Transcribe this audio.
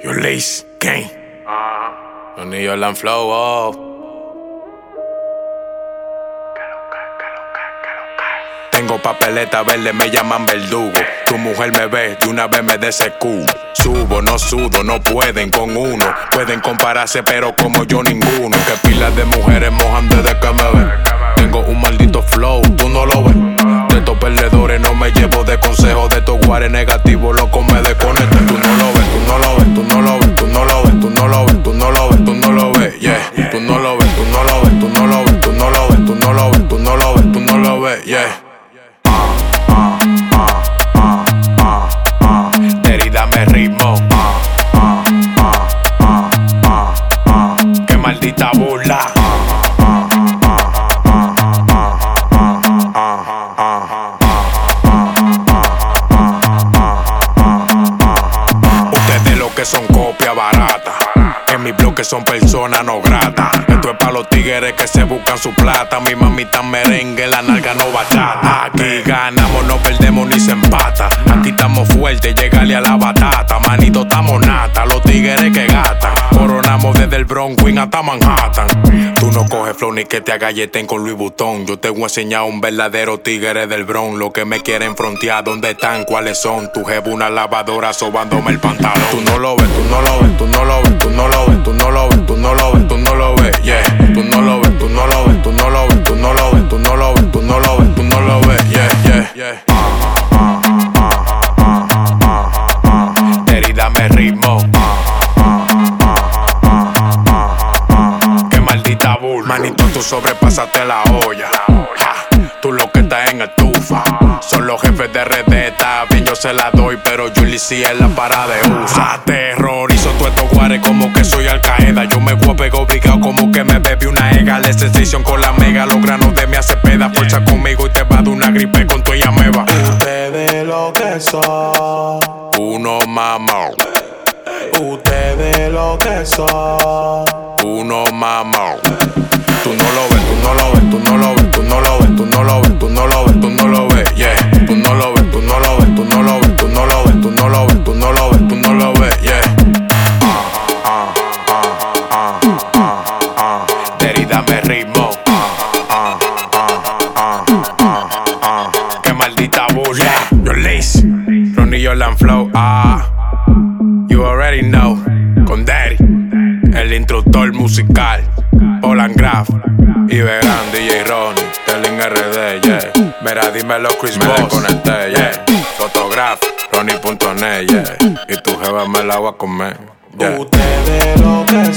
Your lace, gang. Los niños la flow, oh. Tengo papeleta verde, me llaman verdugo. Tu mujer me ve, de una vez me cu. Subo, no sudo, no pueden con uno. Pueden compararse, pero como yo ninguno. Que pilas de mujeres mojan desde que me ven. Tengo un maldito flow, tú no lo ves. De estos perdedores no me llevo de consejo. De estos guares negativos, loco me desconecto. Maldita burla. Ustedes lo que son copia barata. En mi bloque son personas no gratas. Esto es para los tigres que se buscan su plata. Mi mamita merengue, la nalga no bachata. Aquí ganamos, no perdemos ni se empata. Aquí estamos fuertes, llegale a la batata. Manito, estamos nata, los tigres que Bronx hasta Manhattan. Tú no coges flow ni que te agalleten con Louis Vuitton. Yo te voy a enseñar un verdadero tigre del Bronx. Lo que me quieren frontear, ¿dónde están? ¿Cuáles son? Tu jefe una lavadora sobándome el pantalón. Tú no lo ves, tú no lo ves, Manito, tú sobrepasaste la olla. Tú lo que estás en estufa. Son los jefes de redeta. Bien, yo se la doy, pero Julie sí es la para de usa. Terrorizo tu estos guares como que soy Al Qaeda. Yo me voy obligado como que me bebí una ega. La sensation con la mega. Los granos de mi hace peda. Fuerza conmigo y te va de una gripe con tu ameba. Ustedes lo que son. Uno mamá. Ustedes lo que son. Uno mamá. Tú no lo ves, tú no lo ves, tú no lo ves, tú no lo ves, tú no lo ves, tú no lo ves, tú no lo ves, yeah. Tú no lo ves, tú no lo ves, tú no lo ves, tú no lo ves, tú no lo ves, tú no lo ves, tú no lo ves, yeah. Ah, ah, ah, me ritmo. Qué maldita. Your lace. Ronnie Yolan Flow. Ah. You already know. Con Daddy. El instructor musical. Graf. Y Vegan, DJ Ronnie. Telling RD, yeah. Mira, dímelo, Chris Me desconecté, yeah. Photograph. Ronnie.net, yeah. Y tu jeva me la voy a comer. Yeah. Ustedes lo que